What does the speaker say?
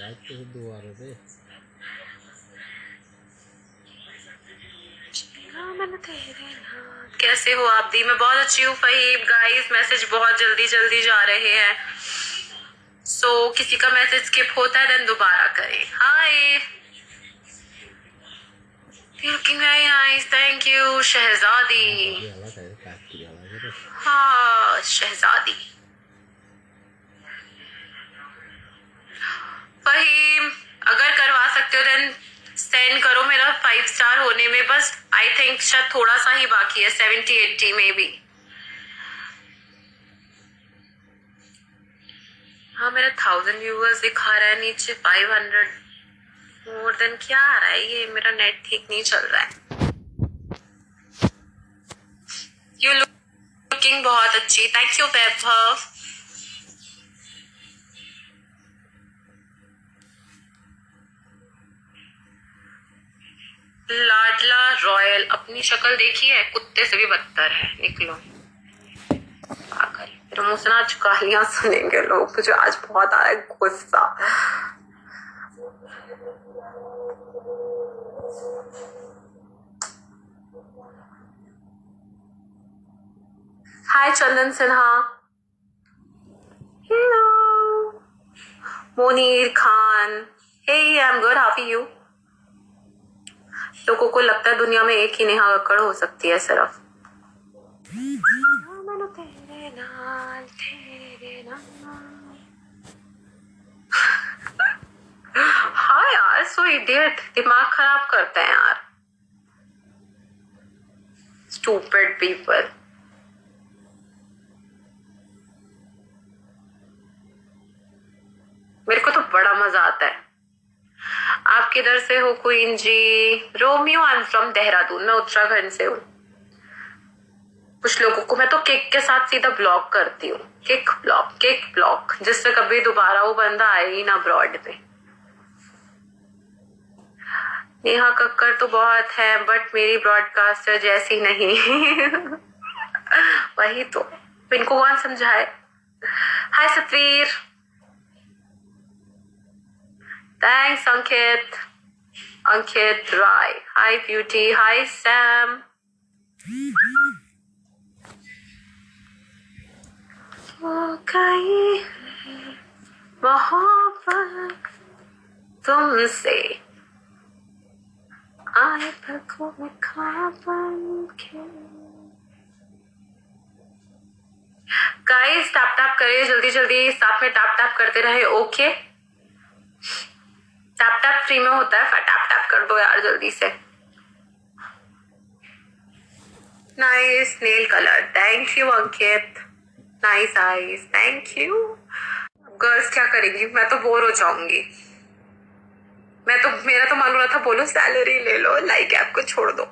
तो दोबारा से। कैसे हो आप दी? मैं बहुत अच्छी हूँ फहीम। गाइस मैसेज बहुत जल्दी जल्दी जा रहे हैं। सो so, किसी का मैसेज स्किप होता है देन दोबारा करें। Hi looking very nice thank you शहजादी है है हाँ शहजादी। होने में बस आई थिंक शायद थोड़ा सा ही बाकी है सेवेंटी एट्टी में भी हाँ मेरा थाउज़ेंड व्यूअर्स दिखा रहा है नीचे फाइव हंड्रेड मोर देन क्या आ रहा है? ये मेरा नेट ठीक नहीं चल रहा है। यू लुकिंग बहुत अच्छी। थैंक यू वैभव लाडला रॉयल, अपनी शक्ल देखी है? कुत्ते से भी बदतर है। निकलो। सुनेंगे लोग। मुझे आज बहुत आ रहा है गुस्सा। Hi Chandan Sinha. Hello Monir Khan. Hey I am good how you लोगों को लगता है दुनिया में एक ही नेहा कक्कड़ हो सकती है सिर्फ़। हाँ यार सो इडियट दिमाग खराब करते हैं यार। स्टूपिड पीपल मेरे को तो बड़ा मज़ा आता है। किधर से हो queen ji? Romeo I am from Dehradun, मैं उत्तराखंड से हूँ। कुछ लोगों को मैं तो केक के साथ सीधा ब्लॉक करती हूँ। किक ब्लॉक किक ब्लॉक जिससे कभी दोबारा वो बंदा आए ही ना ब्रॉड पे। नेहा कक्कर तो बहुत है बट मेरी ब्रॉडकास्टर जैसी नहीं। वही तो। इनको कौन समझाए? हाय Satveer Thanks, Ankit. Ankit Rai. Hi, Beauty. Hi, Sam. वो गई मोहब्बत तुमसे आए में के गाइस टैप टैप करिए जल्दी जल्दी साथ में टैप टैप करते रहे okay okay? Tap tap free में होता है टैप टैप कर दो यार जल्दी से। Nice nail colour thank you Ankit nice eyes thank you girls क्या करेंगी? मैं तो बोर हो जाऊँगी। मैं तो मेरा तो हो रहा था, बोलो सैलरी ले लो लाइक ऐप को छोड़ दो।